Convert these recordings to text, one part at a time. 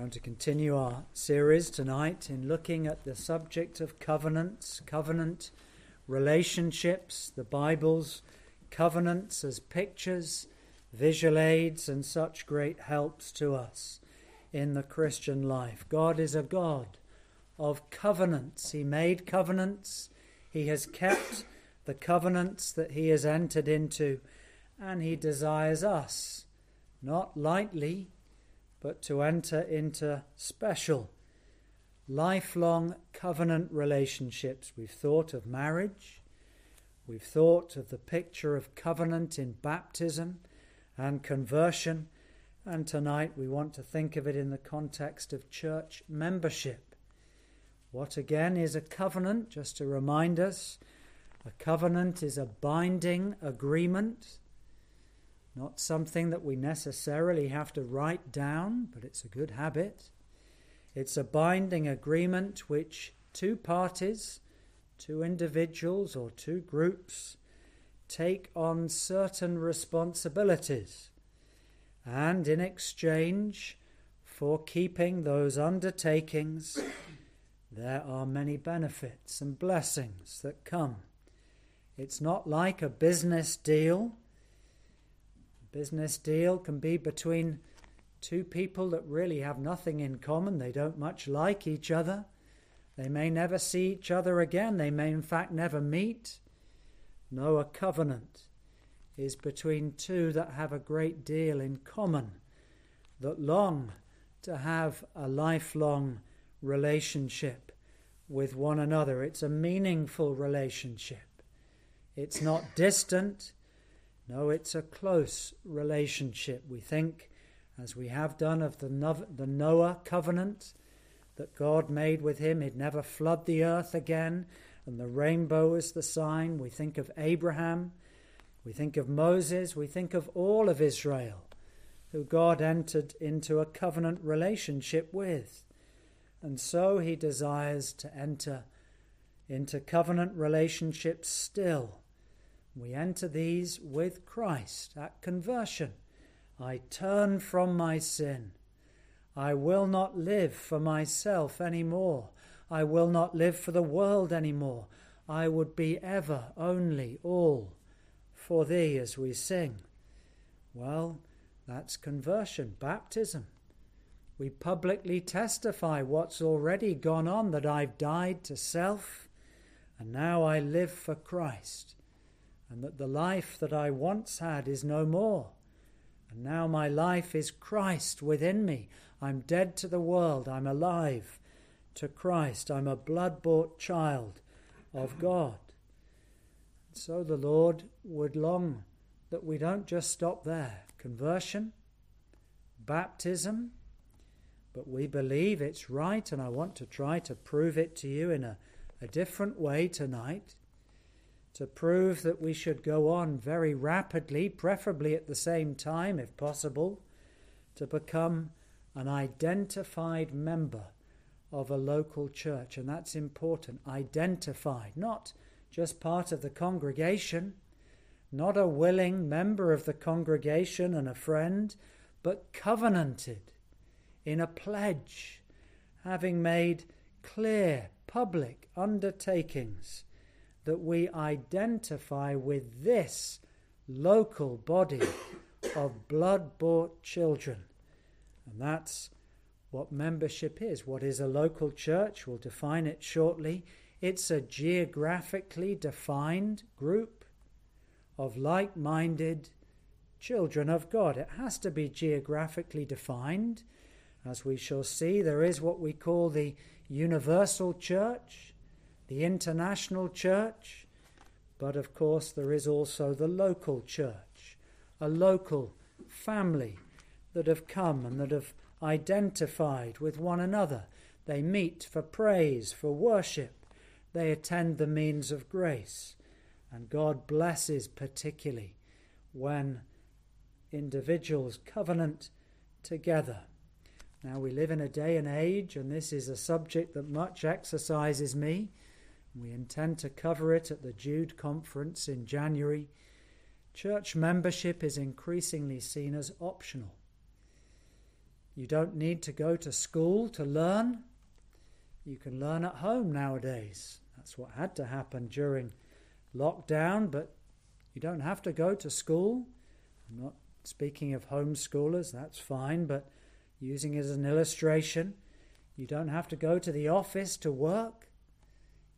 going to continue our series tonight in looking at the subject of covenants, covenant relationships, the Bible's covenants as pictures, visual aids, and such great helps to us in the Christian life. God is a God of covenants. He made covenants, He has kept the covenants that He has entered into, and He desires us, not lightly but to enter into special, lifelong covenant relationships. We've thought of marriage, we've thought of the picture of covenant in baptism and conversion, and tonight we want to think of it in the context of church membership. What again is a covenant? Just to remind us, a covenant is a binding agreement not something that we necessarily have to write down, but it's a good habit. It's a binding agreement which two parties, two individuals, or two groups take on certain responsibilities. And in exchange for keeping those undertakings, there are many benefits and blessings that come. It's not like a business deal business deal can be between two people that really have nothing in common. They don't much like each other. They may never see each other again. They may, in fact, never meet. No, a covenant is between two that have a great deal in common, that long to have a lifelong relationship with one another. It's a meaningful relationship. It's not distant, no, it's a close relationship. We think, as we have done of the Noah covenant that God made with him, he'd never flood the earth again, and the rainbow is the sign. We think of Abraham, we think of Moses, we think of all of Israel, who God entered into a covenant relationship with. And so he desires to enter into covenant relationships still we enter these with Christ at conversion. I turn from my sin. I will not live for myself any more. I will not live for the world any more. I would be ever, only, all for thee as we sing. Well, that's conversion, baptism. We publicly testify what's already gone on that I've died to self and now I live for Christ and that the life that I once had is no more. And now my life is Christ within me. I'm dead to the world. I'm alive to Christ. I'm a blood bought child of God. And so the Lord would long that we don't just stop there. Conversion, baptism, but we believe it's right, and I want to try to prove it to you in a, a different way tonight to prove that we should go on very rapidly, preferably at the same time if possible, to become an identified member of a local church. And that's important. Identified, not just part of the congregation, not a willing member of the congregation and a friend, but covenanted in a pledge, having made clear public undertakings that we identify with this local body of blood bought children. And that's what membership is. What is a local church? We'll define it shortly. It's a geographically defined group of like minded children of God. It has to be geographically defined. As we shall see, there is what we call the universal church the international church, but of course there is also the local church, a local family that have come and that have identified with one another. They meet for praise, for worship. They attend the means of grace. And God blesses particularly when individuals covenant together. Now, we live in a day and age, and this is a subject that much exercises me. We intend to cover it at the Jude conference in January. Church membership is increasingly seen as optional. You don't need to go to school to learn. You can learn at home nowadays. That's what had to happen during lockdown, but you don't have to go to school. I'm not speaking of homeschoolers, that's fine, but using it as an illustration, you don't have to go to the office to work.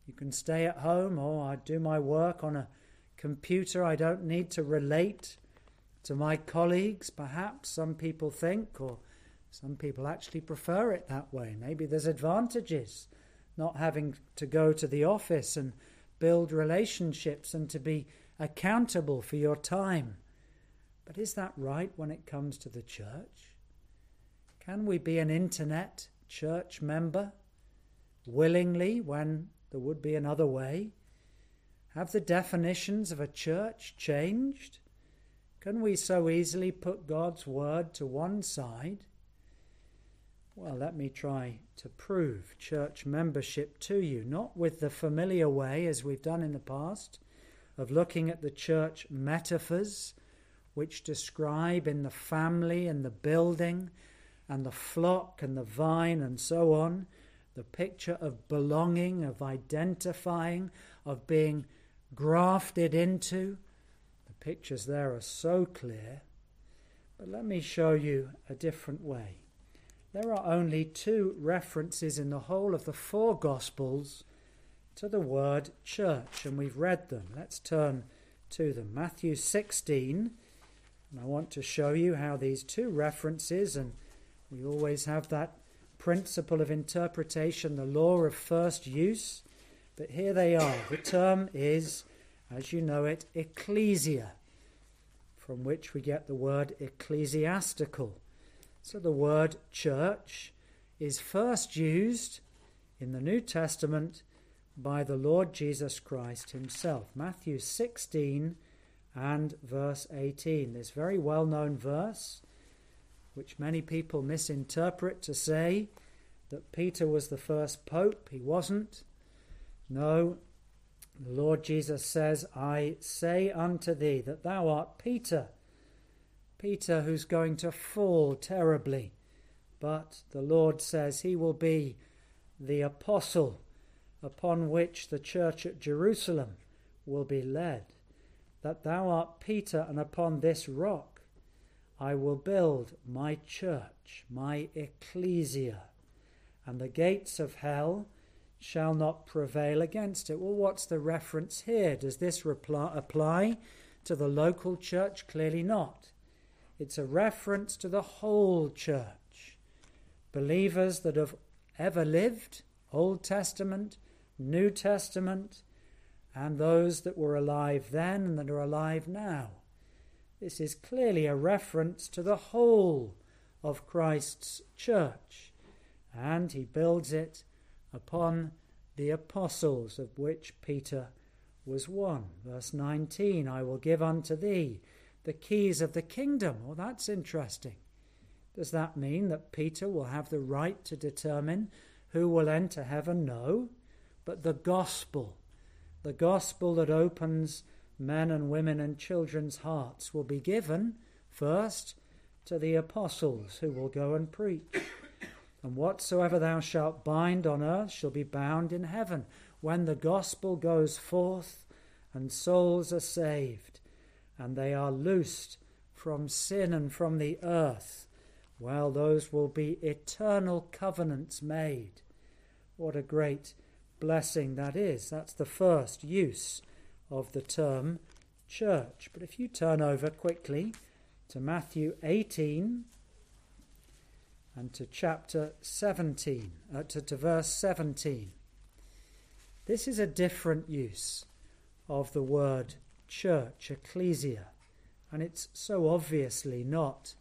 You can stay at home, or I do my work on a computer. I don't need to relate to my colleagues, perhaps some people think, or some people actually prefer it that way. Maybe there's advantages not having to go to the office and build relationships and to be accountable for your time. But is that right when it comes to the church? Can we be an internet church member willingly when there would be another way? Have the definitions of a church changed? Can we so easily put God's word to one side? Well, let me try to prove church membership to you, not with the familiar way as we've done in the past of looking at the church metaphors which describe in the family and the building and the flock and the vine and so on the picture of belonging, of identifying, of being grafted into. The pictures there are so clear. But let me show you a different way. There are only two references in the whole of the four Gospels to the word church, and we've read them. Let's turn to them. Matthew 16, and I want to show you how these two references, and we always have that principle of interpretation, the law of first use. But here they are. The term is, as you know it, ecclesia, from which we get the word ecclesiastical. So the word church is first used in the New Testament by the Lord Jesus Christ himself. Matthew 16 and verse 18. This very well known verse which many people misinterpret to say that Peter was the first pope. He wasn't. No, the Lord Jesus says, I say unto thee that thou art Peter. Peter, who's going to fall terribly. But the Lord says he will be the apostle upon which the church at Jerusalem will be led. That thou art Peter, and upon this rock I will build my church, my ecclesia, and the gates of hell shall not prevail against it. Well, what's the reference here? Does this reply, apply to the local church? Clearly not. It's a reference to the whole church. Believers that have ever lived, Old Testament, New Testament, and those that were alive then and that are alive now. This is clearly a reference to the whole of Christ's church, and he builds it upon the apostles, of which Peter was one. Verse 19 I will give unto thee the keys of the kingdom. Well, that's interesting. Does that mean that Peter will have the right to determine who will enter heaven? No. But the gospel, the gospel that opens men and women and children's hearts will be given first to the apostles who will go and preach. And whatsoever thou shalt bind on earth shall be bound in heaven. When the gospel goes forth and souls are saved and they are loosed from sin and from the earth, well, those will be eternal covenants made. What a great blessing that is. That's the first use of the term church. But if you turn over quickly to Matthew 18 and to chapter 17, uh, to, to verse 17, this is a different use of the word church, ecclesia, and it's so obviously not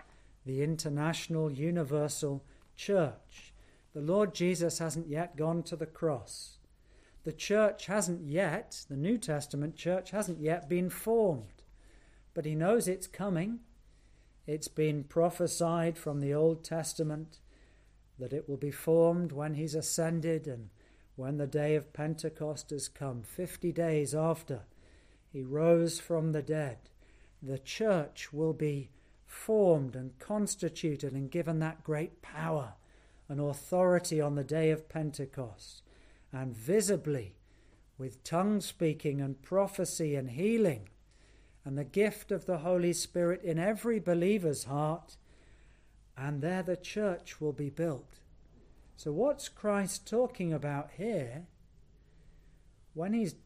the international universal church. The Lord Jesus hasn't yet gone to the cross the church hasn't yet, the New Testament church hasn't yet been formed. But he knows it's coming. It's been prophesied from the Old Testament that it will be formed when he's ascended and when the day of Pentecost has come, 50 days after he rose from the dead. The church will be formed and constituted and given that great power and authority on the day of Pentecost, and visibly with tongue speaking and prophecy and healing, and the gift of the Holy Spirit in every believer's heart, and there the church will be built. So, what's Christ talking about here when he's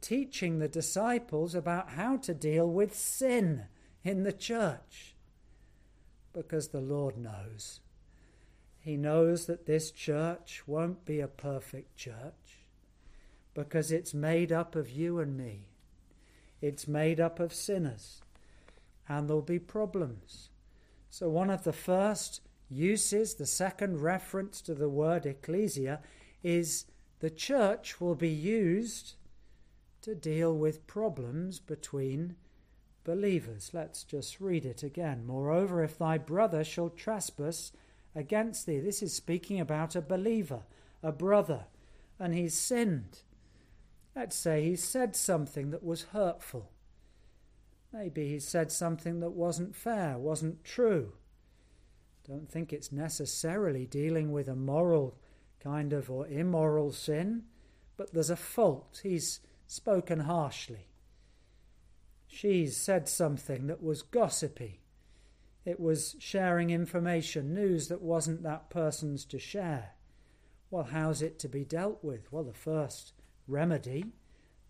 teaching the disciples about how to deal with sin in the church? Because the Lord knows. He knows that this church won't be a perfect church because it's made up of you and me. It's made up of sinners, and there'll be problems. So, one of the first uses, the second reference to the word ecclesia, is the church will be used to deal with problems between believers. Let's just read it again. Moreover, if thy brother shall trespass against thee, this is speaking about a believer, a brother, and he's sinned. Let's say he said something that was hurtful. Maybe he said something that wasn't fair, wasn't true. Don't think it's necessarily dealing with a moral kind of or immoral sin, but there's a fault. He's spoken harshly. She's said something that was gossipy. It was sharing information, news that wasn't that person's to share. Well, how's it to be dealt with? Well, the first remedy.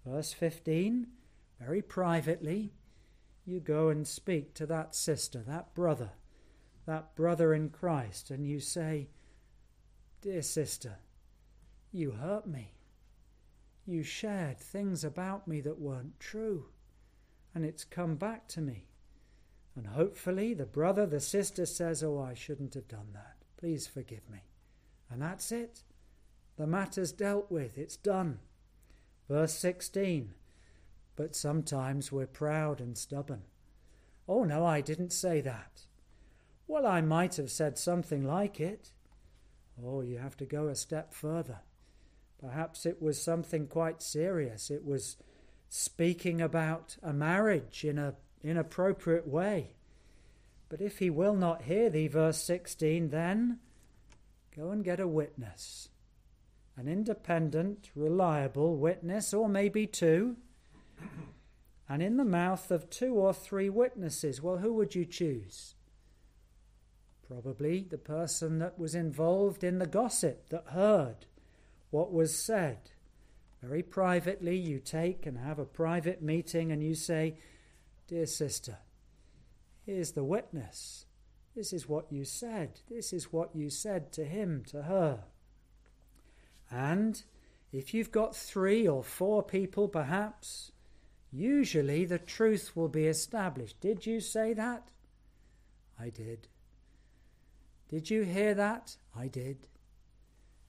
Verse 15 very privately, you go and speak to that sister, that brother, that brother in Christ, and you say, Dear sister, you hurt me. You shared things about me that weren't true, and it's come back to me. And hopefully, the brother, the sister says, Oh, I shouldn't have done that. Please forgive me. And that's it. The matter's dealt with, it's done. Verse 16 But sometimes we're proud and stubborn. Oh, no, I didn't say that. Well, I might have said something like it. Oh, you have to go a step further. Perhaps it was something quite serious. It was speaking about a marriage in an inappropriate way. But if he will not hear thee, verse 16, then go and get a witness an independent, reliable witness, or maybe two. And in the mouth of two or three witnesses, well, who would you choose? Probably the person that was involved in the gossip, that heard what was said. Very privately, you take and have a private meeting and you say, Dear sister, here's the witness. This is what you said. This is what you said to him, to her. And if you've got three or four people, perhaps, usually the truth will be established. Did you say that? I did. Did you hear that? I did.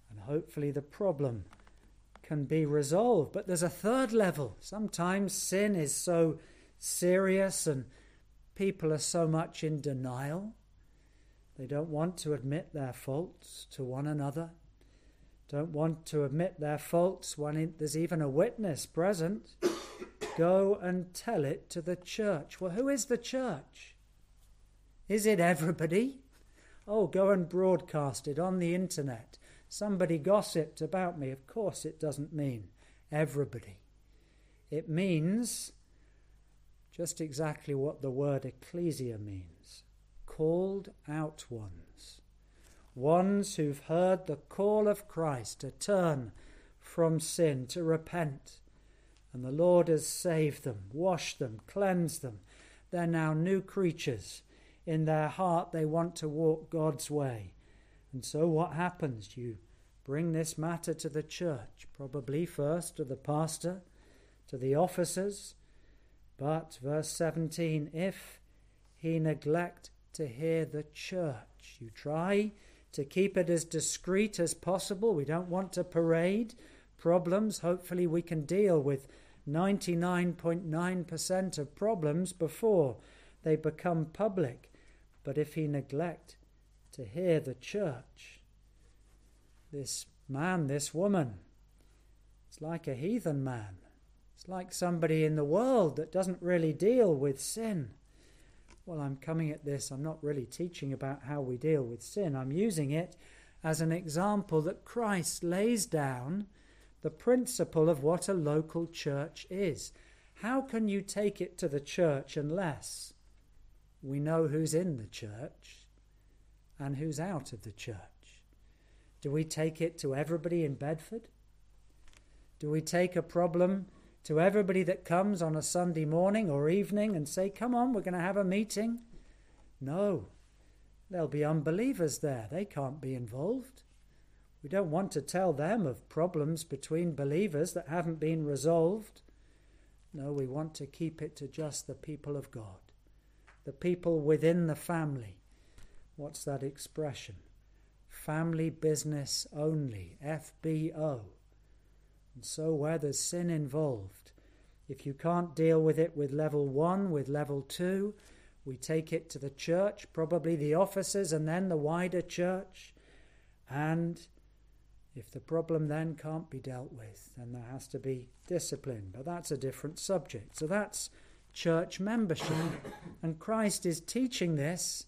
And hopefully the problem can be resolved. But there's a third level. Sometimes sin is so serious and people are so much in denial. They don't want to admit their faults to one another don't want to admit their faults when there's even a witness present, go and tell it to the church. Well, who is the church? Is it everybody? Oh, go and broadcast it on the internet. Somebody gossiped about me. Of course, it doesn't mean everybody. It means just exactly what the word ecclesia means called out ones ones who've heard the call of Christ to turn from sin, to repent. And the Lord has saved them, washed them, cleansed them. They're now new creatures. In their heart, they want to walk God's way. And so, what happens? You bring this matter to the church, probably first to the pastor, to the officers. But, verse 17, if he neglect to hear the church, you try to keep it as discreet as possible. We don't want to parade problems. Hopefully, we can deal with 99.9% of problems before they become public. But if he neglect to hear the church, this man, this woman, it's like a heathen man. It's like somebody in the world that doesn't really deal with sin. well, I'm coming at this, I'm not really teaching about how we deal with sin. I'm using it as an example that Christ lays down the principle of what a local church is. How can you take it to the church unless we know who's in the church and who's out of the church? Do we take it to everybody in Bedford? Do we take a problem to everybody that comes on a Sunday morning or evening and say, Come on, we're going to have a meeting? No. There'll be unbelievers there. They can't be involved. We don't want to tell them of problems between believers that haven't been resolved. No, we want to keep it to just the people of God, the people within the family. What's that expression? Family business only, FBO. And so, where there's sin involved, if you can't deal with it with level one, with level two, we take it to the church, probably the officers, and then the wider church. And if the problem then can't be dealt with, then there has to be discipline. But that's a different subject. So that's church membership. and Christ is teaching this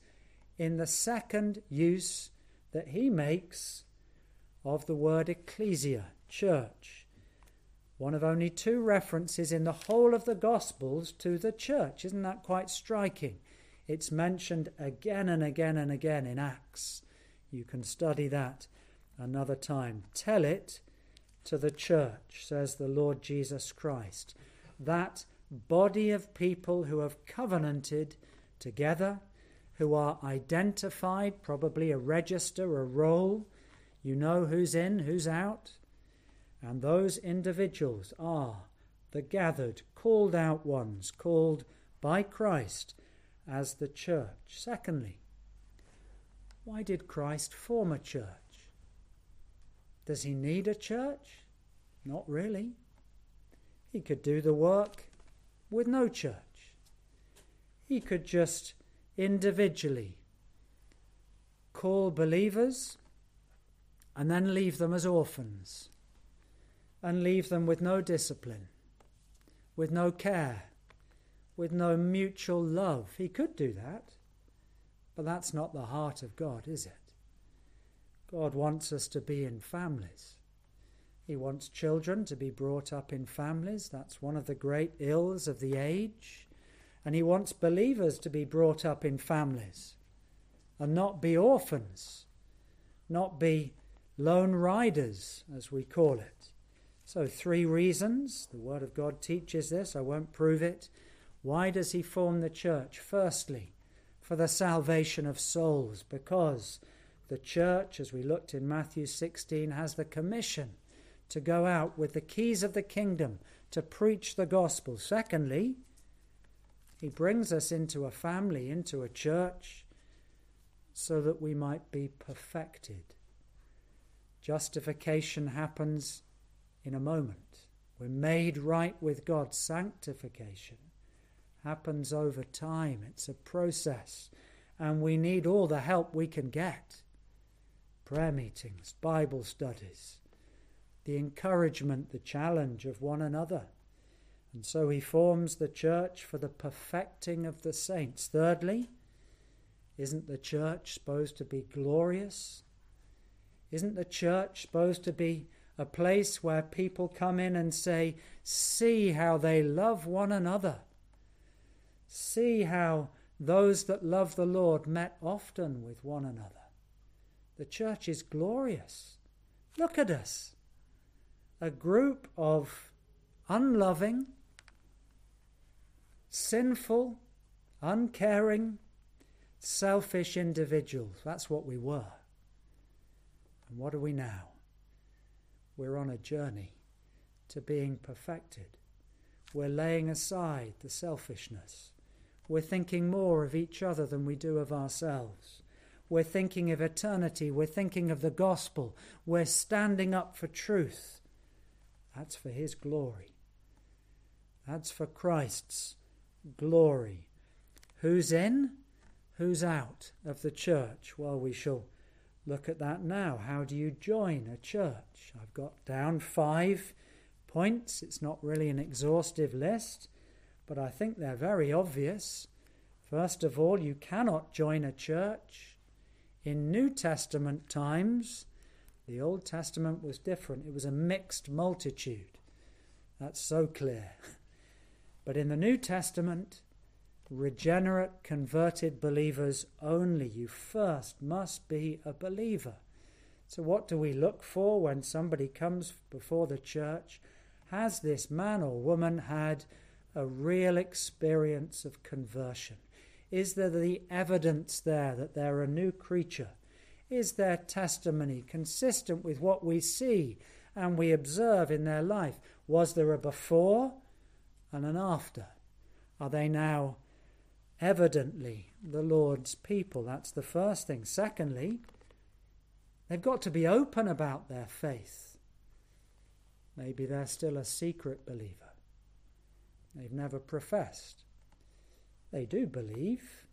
in the second use that he makes of the word ecclesia, church. One of only two references in the whole of the Gospels to the church. Isn't that quite striking? It's mentioned again and again and again in Acts. You can study that another time. Tell it to the church, says the Lord Jesus Christ. That body of people who have covenanted together, who are identified, probably a register, a roll. You know who's in, who's out. And those individuals are the gathered, called out ones, called by Christ as the church. Secondly, why did Christ form a church? Does he need a church? Not really. He could do the work with no church. He could just individually call believers and then leave them as orphans and leave them with no discipline, with no care, with no mutual love. He could do that, but that's not the heart of God, is it? God wants us to be in families. He wants children to be brought up in families. That's one of the great ills of the age. And He wants believers to be brought up in families and not be orphans, not be lone riders, as we call it. So, three reasons. The Word of God teaches this. I won't prove it. Why does He form the church? Firstly, for the salvation of souls, because the church, as we looked in Matthew 16, has the commission to go out with the keys of the kingdom to preach the gospel. Secondly, He brings us into a family, into a church, so that we might be perfected. Justification happens in a moment. We're made right with God. Sanctification happens over time, it's a process, and we need all the help we can get. Prayer meetings, Bible studies, the encouragement, the challenge of one another. And so he forms the church for the perfecting of the saints. Thirdly, isn't the church supposed to be glorious? Isn't the church supposed to be a place where people come in and say, See how they love one another. See how those that love the Lord met often with one another. The church is glorious. Look at us. A group of unloving, sinful, uncaring, selfish individuals. That's what we were. And what are we now? We're on a journey to being perfected. We're laying aside the selfishness. We're thinking more of each other than we do of ourselves. We're thinking of eternity. We're thinking of the gospel. We're standing up for truth. That's for His glory. That's for Christ's glory. Who's in? Who's out of the church? Well, we shall look at that now. How do you join a church? I've got down five points. It's not really an exhaustive list, but I think they're very obvious. First of all, you cannot join a church. In New Testament times, the Old Testament was different. It was a mixed multitude. That's so clear. But in the New Testament, regenerate, converted believers only. You first must be a believer. So, what do we look for when somebody comes before the church? Has this man or woman had a real experience of conversion? Is there the evidence there that they're a new creature? Is their testimony consistent with what we see and we observe in their life? Was there a before and an after? Are they now evidently the Lord's people? That's the first thing. Secondly, they've got to be open about their faith. Maybe they're still a secret believer. They've never professed. They do believe.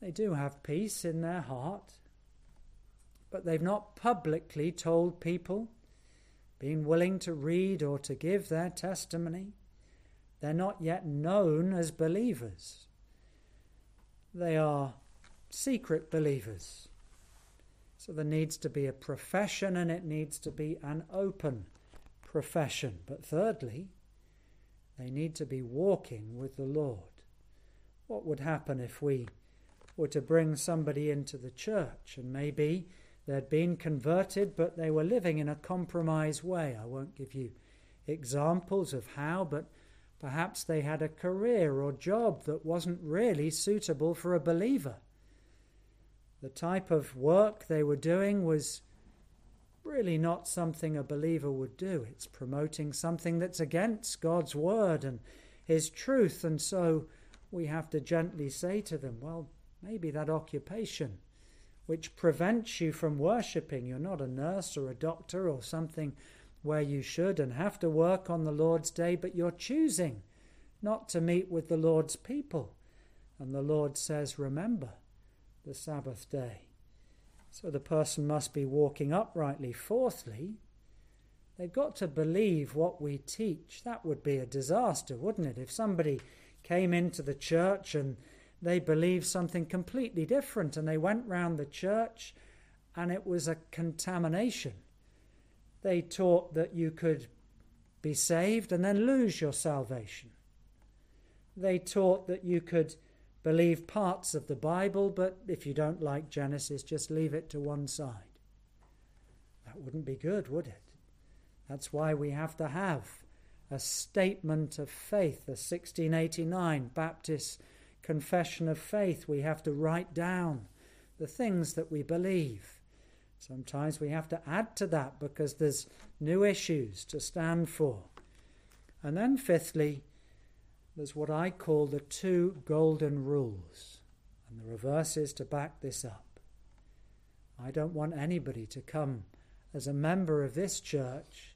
They do have peace in their heart. But they've not publicly told people, being willing to read or to give their testimony. They're not yet known as believers. They are secret believers. So there needs to be a profession and it needs to be an open profession. But thirdly, they need to be walking with the Lord. What would happen if we were to bring somebody into the church and maybe they'd been converted but they were living in a compromised way? I won't give you examples of how, but perhaps they had a career or job that wasn't really suitable for a believer. The type of work they were doing was really not something a believer would do. It's promoting something that's against God's word and His truth, and so we have to gently say to them, well, maybe that occupation which prevents you from worshipping, you're not a nurse or a doctor or something where you should and have to work on the Lord's day, but you're choosing not to meet with the Lord's people. And the Lord says, remember the Sabbath day. So the person must be walking uprightly. Fourthly, they've got to believe what we teach. That would be a disaster, wouldn't it? If somebody came into the church and they believed something completely different and they went round the church and it was a contamination. They taught that you could be saved and then lose your salvation. They taught that you could believe parts of the Bible, but if you don't like Genesis, just leave it to one side. That wouldn't be good, would it? That's why we have to have a statement of faith, the 1689 Baptist Confession of Faith. We have to write down the things that we believe. Sometimes we have to add to that because there's new issues to stand for. And then, fifthly, there's what I call the two golden rules. And the reverse is to back this up. I don't want anybody to come as a member of this church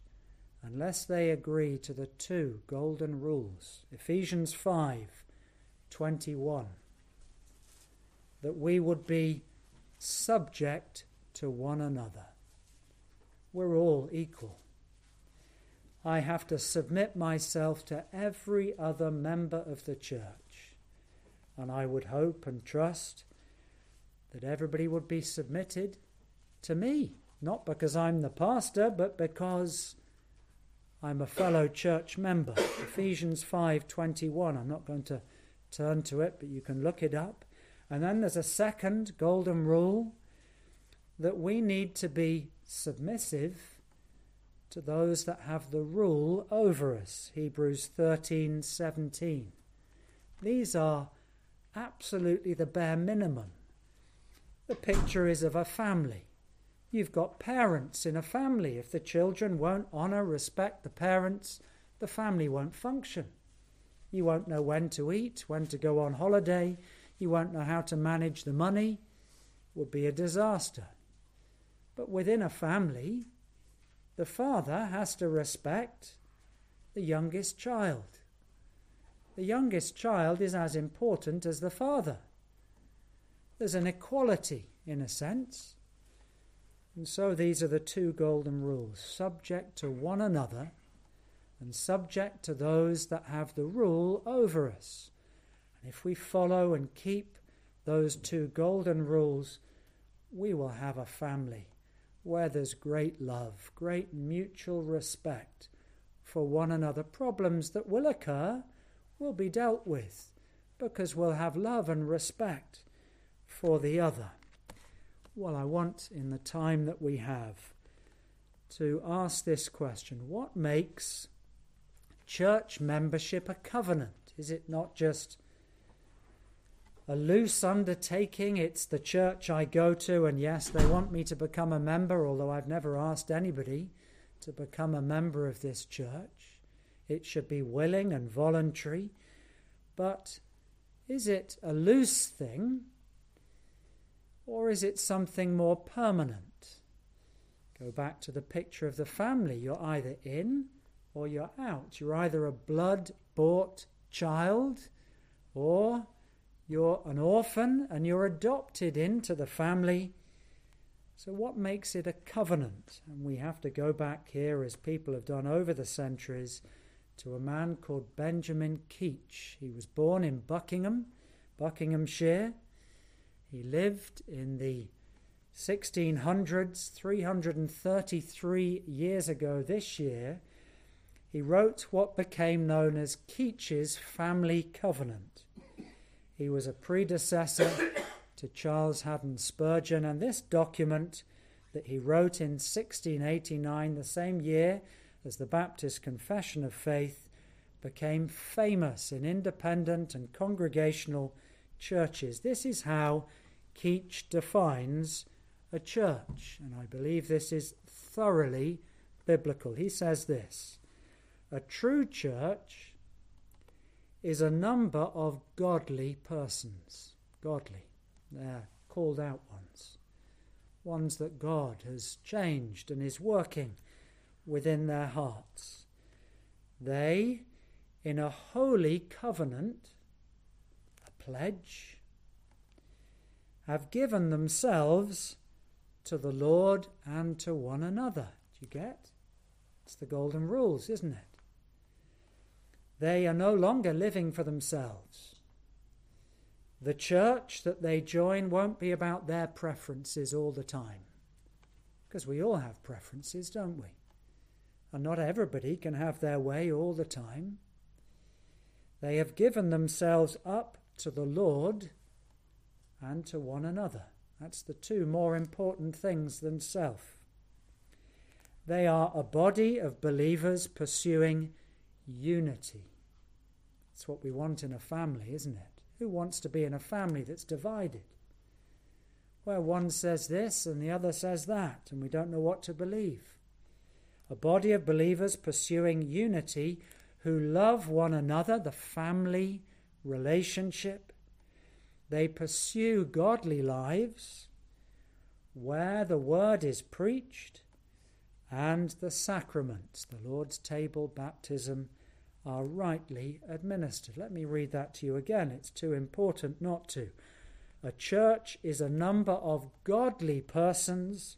unless they agree to the two golden rules. Ephesians 5 21. That we would be subject to one another. We're all equal. I have to submit myself to every other member of the church. And I would hope and trust that everybody would be submitted to me, not because I'm the pastor, but because I'm a fellow church member. Ephesians 5:21. I'm not going to turn to it, but you can look it up. And then there's a second golden rule that we need to be submissive to those that have the rule over us. Hebrews 13:17. These are absolutely the bare minimum. The picture is of a family. You've got parents in a family. If the children won't honour, respect the parents, the family won't function. You won't know when to eat, when to go on holiday. You won't know how to manage the money. It would be a disaster. But within a family, the father has to respect the youngest child. The youngest child is as important as the father. There's an equality, in a sense. And so these are the two golden rules subject to one another and subject to those that have the rule over us. And if we follow and keep those two golden rules, we will have a family where there's great love, great mutual respect for one another. Problems that will occur will be dealt with because we'll have love and respect for the other. Well, I want in the time that we have to ask this question What makes church membership a covenant? Is it not just a loose undertaking. It's the church I go to, and yes, they want me to become a member, although I've never asked anybody to become a member of this church. It should be willing and voluntary. But is it a loose thing, or is it something more permanent? Go back to the picture of the family. You're either in or you're out. You're either a blood bought child or you're an orphan and you're adopted into the family. So, what makes it a covenant? And we have to go back here, as people have done over the centuries, to a man called Benjamin Keach. He was born in Buckingham, Buckinghamshire. He lived in the 1600s, 333 years ago this year. He wrote what became known as Keach's Family Covenant. He was a predecessor to Charles Haddon Spurgeon, and this document that he wrote in 1689, the same year as the Baptist Confession of Faith, became famous in independent and congregational churches. This is how Keach defines a church, and I believe this is thoroughly biblical. He says this A true church is a number of godly persons. Godly. They're called out ones. Ones that God has changed and is working within their hearts. They, in a holy covenant, a pledge, have given themselves to the Lord and to one another. Do you get? It's the golden rules, isn't it? They are no longer living for themselves. The church that they join won't be about their preferences all the time. Because we all have preferences, don't we? And not everybody can have their way all the time. They have given themselves up to the Lord and to one another. That's the two more important things than self. They are a body of believers pursuing unity. It's what we want in a family, isn't it? Who wants to be in a family that's divided? Where one says this and the other says that, and we don't know what to believe. A body of believers pursuing unity who love one another, the family relationship. They pursue godly lives where the word is preached and the sacraments, the Lord's table, baptism, are rightly administered. Let me read that to you again. It's too important not to. A church is a number of godly persons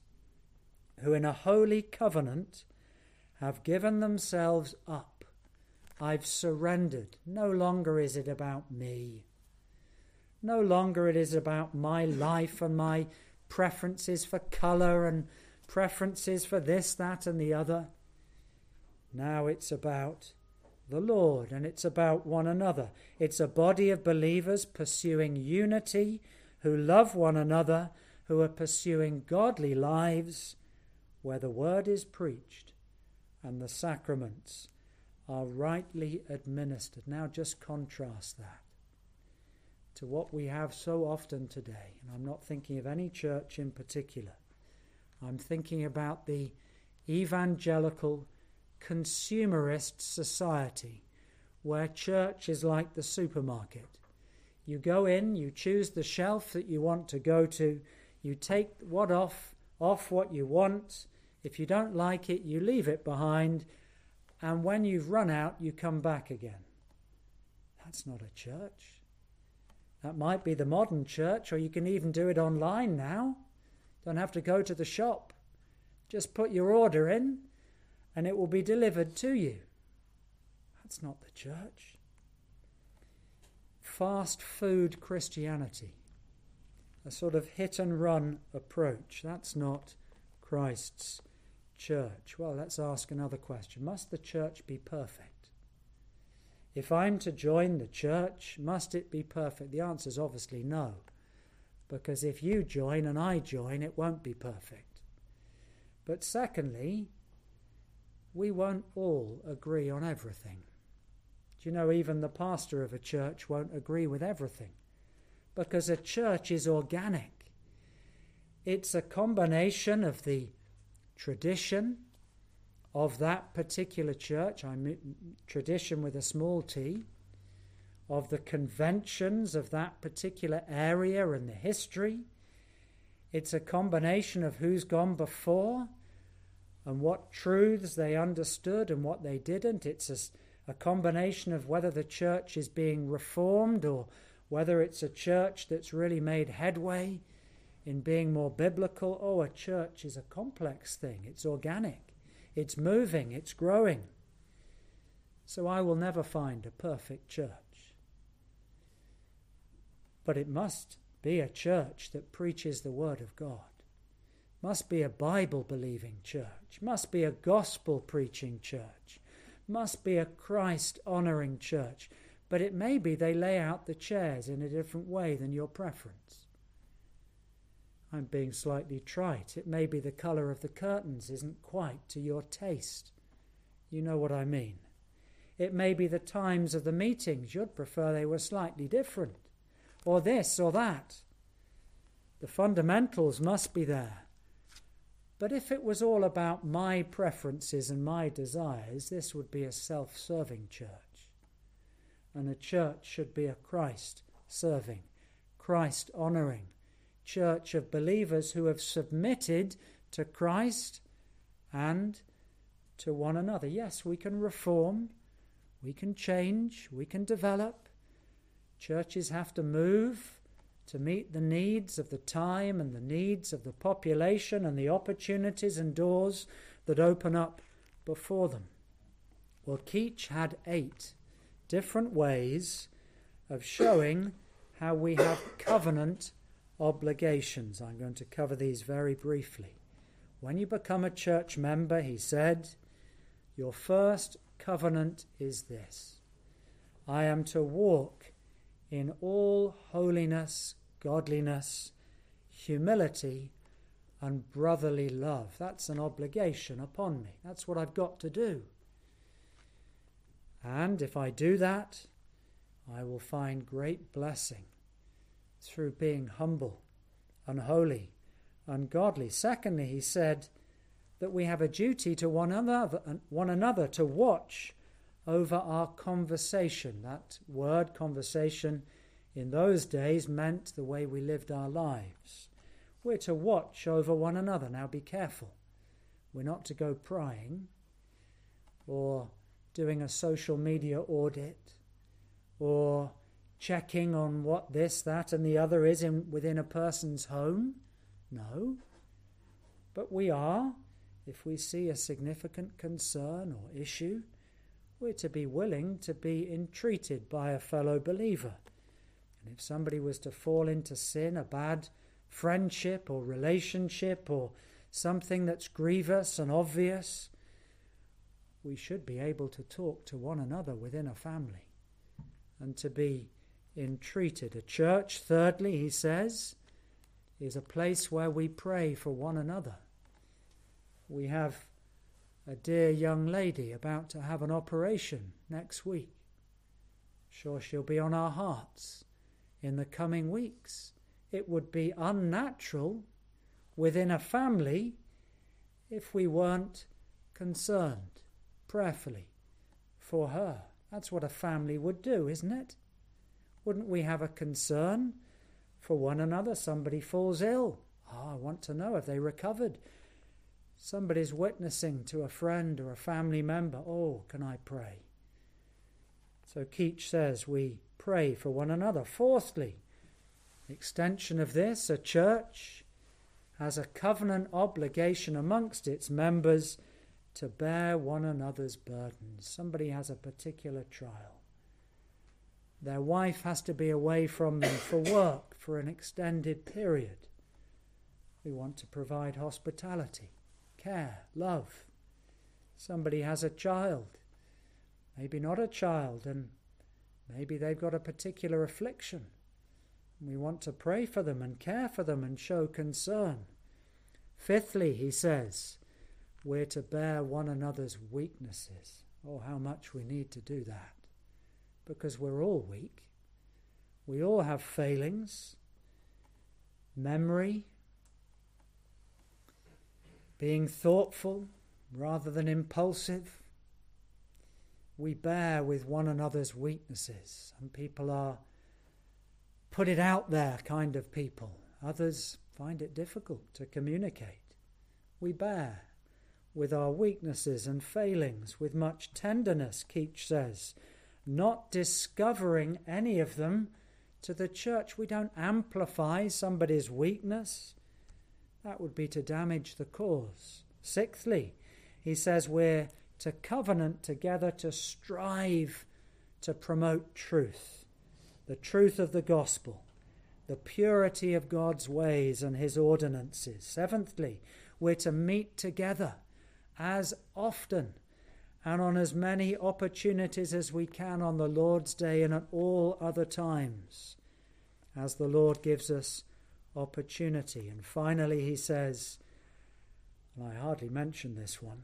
who, in a holy covenant, have given themselves up. I've surrendered. No longer is it about me. No longer it is about my life and my preferences for colour and preferences for this, that, and the other. Now it's about the Lord and it's about one another. It's a body of believers pursuing unity, who love one another, who are pursuing godly lives where the word is preached and the sacraments are rightly administered. Now just contrast that to what we have so often today. And I'm not thinking of any church in particular. I'm thinking about the evangelical consumerist society where church is like the supermarket. You go in, you choose the shelf that you want to go to, you take what off, off what you want. If you don't like it, you leave it behind, and when you've run out, you come back again. That's not a church. That might be the modern church, or you can even do it online now. Don't have to go to the shop. Just put your order in, and it will be delivered to you. That's not the church. fast food Christianity, a sort of hit and run approach. That's not Christ's church. Well, let's ask another question Must the church be perfect? If I'm to join the church, must it be perfect? The answer is obviously no. Because if you join and I join, it won't be perfect. But secondly, we won't all agree on everything. Do you know, even the pastor of a church won't agree with everything? Because a church is organic. It's a combination of the tradition of that particular church, I mean, tradition with a small t, of the conventions of that particular area and the history. It's a combination of who's gone before and what truths they understood and what they didn't. It's a, a combination of whether the church is being reformed or whether it's a church that's really made headway in being more biblical. Oh, a church is a complex thing, it's organic, it's moving, it's growing. So I will never find a perfect church. But it must be a church that preaches the Word of God, must be a Bible believing church, must be a gospel preaching church, must be a Christ honoring church. But it may be they lay out the chairs in a different way than your preference. I'm being slightly trite. It may be the colour of the curtains isn't quite to your taste. You know what I mean. It may be the times of the meetings. You'd prefer they were slightly different, or this or that. The fundamentals must be there. But if it was all about my preferences and my desires, this would be a self serving church. And a church should be a Christ serving, Christ honouring, church of believers who have submitted to Christ and to one another. Yes, we can reform, we can change, we can develop. Churches have to move to meet the needs of the time and the needs of the population and the opportunities and doors that open up before them. Well, Keach had eight different ways of showing how we have covenant obligations. I'm going to cover these very briefly. When you become a church member, he said, your first covenant is this I am to walk in all holiness, godliness, humility, and brotherly love. That's an obligation upon me. That's what I've got to do. And if I do that, I will find great blessing through being humble, unholy, ungodly. Secondly, he said that we have a duty to one another, one another to watch over our conversation. That word conversation in those days meant the way we lived our lives. We're to watch over one another. Now be careful. We're not to go prying or doing a social media audit or checking on what this, that, and the other is in, within a person's home. No. But we are, if we see a significant concern or issue, we're to be willing to be entreated by a fellow believer. If somebody was to fall into sin, a bad friendship or relationship or something that's grievous and obvious, we should be able to talk to one another within a family and to be entreated. A church, thirdly, he says, is a place where we pray for one another. We have a dear young lady about to have an operation next week. Sure, she'll be on our hearts in the coming weeks. It would be unnatural within a family if we weren't concerned prayerfully for her. That's what a family would do, isn't it? Wouldn't we have a concern for one another? Somebody falls ill. Oh, I want to know if they recovered. Somebody's witnessing to a friend or a family member. Oh, can I pray? So Keach says we pray for one another. Fourthly, extension of this, a church has a covenant obligation amongst its members to bear one another's burdens. Somebody has a particular trial Their wife has to be away from them for work for an extended period. We want to provide hospitality, care, love. Somebody has a child, maybe not a child, and maybe they've got a particular affliction. We want to pray for them and care for them and show concern. Fifthly, he says, we're to bear one another's weaknesses. Oh, how much we need to do that. Because we're all weak. We all have failings. Memory, being thoughtful rather than impulsive. We bear with one another's weaknesses. Some people are put it out there kind of people. Others find it difficult to communicate. We bear with our weaknesses and failings with much tenderness, Keach says, not discovering any of them to the church. We don't amplify somebody's weakness. That would be to damage the cause. Sixthly, he says we're to covenant together to strive to promote truth, the truth of the gospel, the purity of God's ways and his ordinances. Seventhly, we're to meet together as often and on as many opportunities as we can on the Lord's day and at all other times, as the Lord gives us opportunity. And finally, he says, and I hardly mention this one,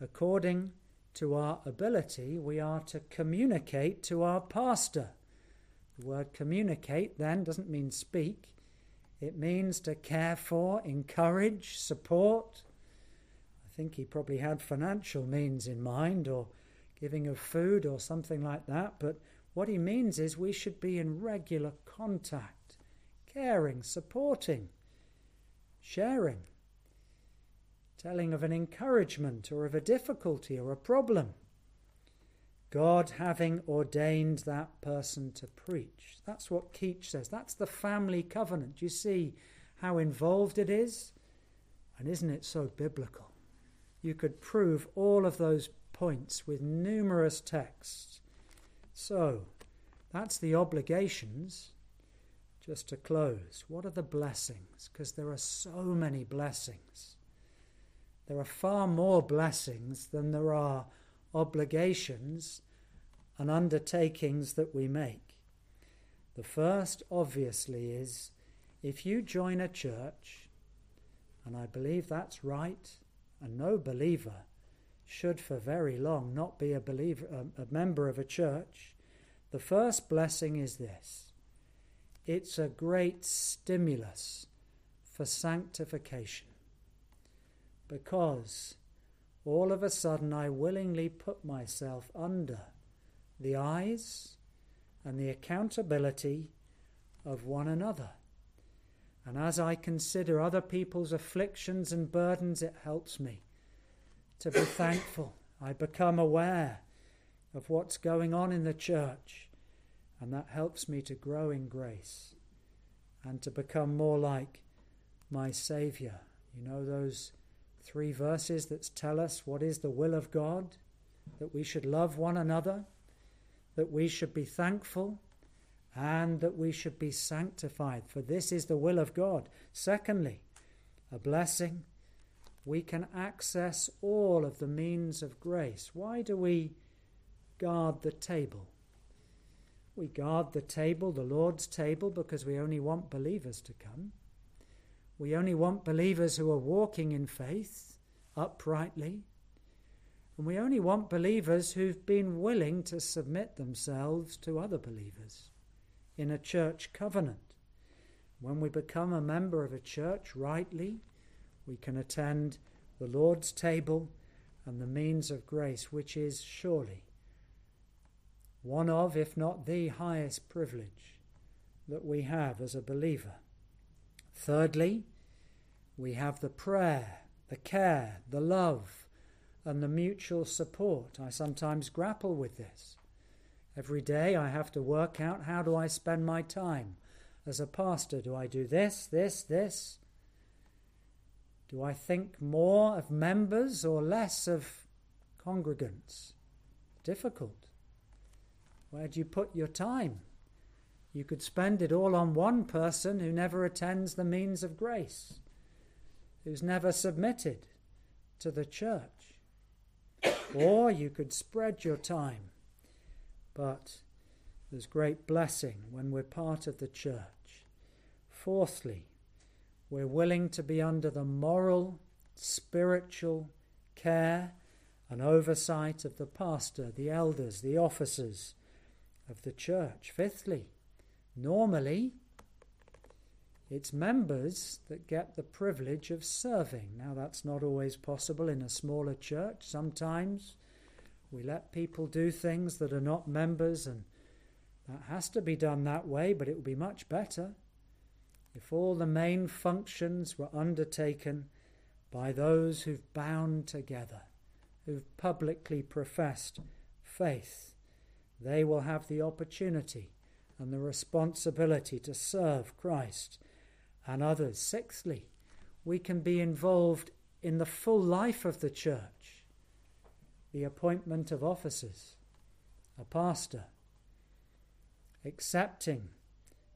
according to our ability, we are to communicate to our pastor. The word communicate then doesn't mean speak, it means to care for, encourage, support. I think he probably had financial means in mind or giving of food or something like that, but what he means is we should be in regular contact, caring, supporting, sharing, telling of an encouragement or of a difficulty or a problem. God having ordained that person to preach. That's what Keach says. That's the family covenant. You see how involved it is? And isn't it so biblical? You could prove all of those points with numerous texts. So, that's the obligations. Just to close, what are the blessings? Because there are so many blessings. There are far more blessings than there are obligations and undertakings that we make. The first, obviously, is if you join a church, and I believe that's right, and no believer should for very long not be a believer, a, a member of a church, the first blessing is this it's a great stimulus for sanctification because all of a sudden I willingly put myself under the eyes and the accountability of one another. And as I consider other people's afflictions and burdens, it helps me to be thankful. I become aware of what's going on in the church, and that helps me to grow in grace and to become more like my Saviour. You know those three verses that tell us what is the will of God, that we should love one another, that we should be thankful, and that we should be sanctified, for this is the will of God. Secondly, a blessing. We can access all of the means of grace. Why do we guard the table? We guard the table, the Lord's table, because we only want believers to come. We only want believers who are walking in faith uprightly. And we only want believers who've been willing to submit themselves to other believers in a church covenant. When we become a member of a church rightly, we can attend the Lord's table and the means of grace, which is surely one of, if not the highest privilege that we have as a believer. Thirdly, we have the prayer, the care, the love, and the mutual support. I sometimes grapple with this. Every day I have to work out how do I spend my time. As a pastor, do I do this, this, this? Do I think more of members or less of congregants? Difficult. Where do you put your time? You could spend it all on one person who never attends the means of grace, who's never submitted to the church. or you could spread your time. But there's great blessing when we're part of the church. Fourthly, we're willing to be under the moral, spiritual care and oversight of the pastor, the elders, the officers of the church. Fifthly, normally it's members that get the privilege of serving. Now, that's not always possible in a smaller church. Sometimes we let people do things that are not members, and that has to be done that way, but it would be much better if all the main functions were undertaken by those who've bound together, who've publicly professed faith. They will have the opportunity and the responsibility to serve Christ and others. Sixthly, we can be involved in the full life of the church, the appointment of officers, a pastor, accepting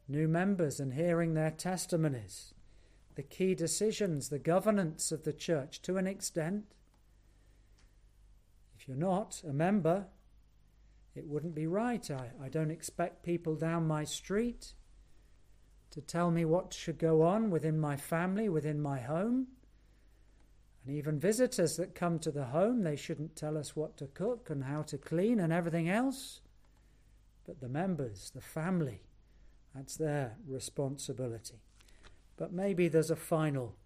new members and hearing their testimonies, the key decisions, the governance of the church to an extent. If you're not a member, it wouldn't be right. I, I don't expect people down my street to tell me what should go on within my family, within my home. And even visitors that come to the home, they shouldn't tell us what to cook and how to clean and everything else. But the members, the family, that's their responsibility. But maybe there's a final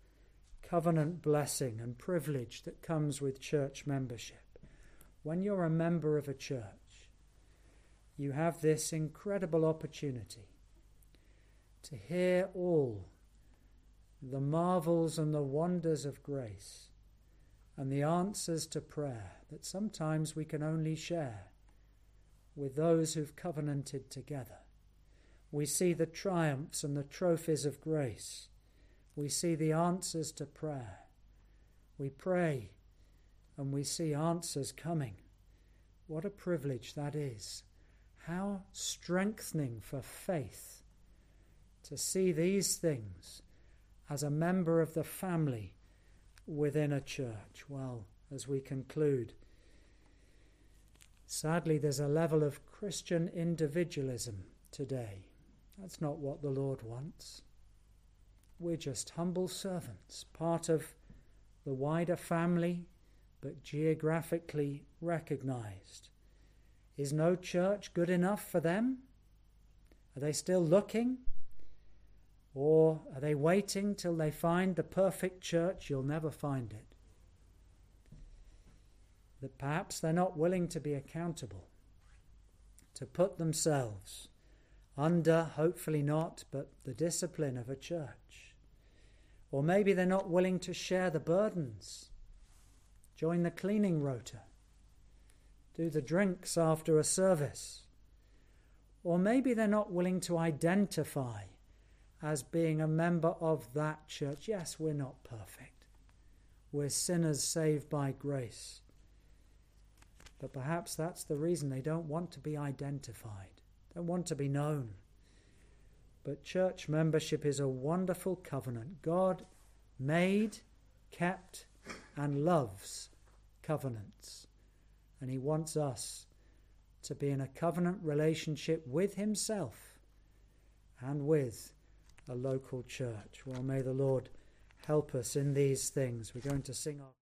covenant blessing and privilege that comes with church membership. When you're a member of a church, you have this incredible opportunity to hear all the marvels and the wonders of grace and the answers to prayer that sometimes we can only share with those who've covenanted together. We see the triumphs and the trophies of grace. We see the answers to prayer. We pray and we see answers coming. What a privilege that is. How strengthening for faith to see these things as a member of the family within a church. Well, as we conclude, sadly, there's a level of Christian individualism today. That's not what the Lord wants. We're just humble servants, part of the wider family, but geographically recognized. Is no church good enough for them? Are they still looking? Or are they waiting till they find the perfect church? You'll never find it. That perhaps they're not willing to be accountable, to put themselves under, hopefully not, but the discipline of a church. Or maybe they're not willing to share the burdens, join the cleaning rota, do the drinks after a service. Or maybe they're not willing to identify as being a member of that church. Yes, we're not perfect. We're sinners saved by grace. But perhaps that's the reason they don't want to be identified, don't want to be known. But church membership is a wonderful covenant. God made, kept, and loves covenants. And He wants us to be in a covenant relationship with Himself and with a local church. Well, may the Lord help us in these things. We're going to sing our.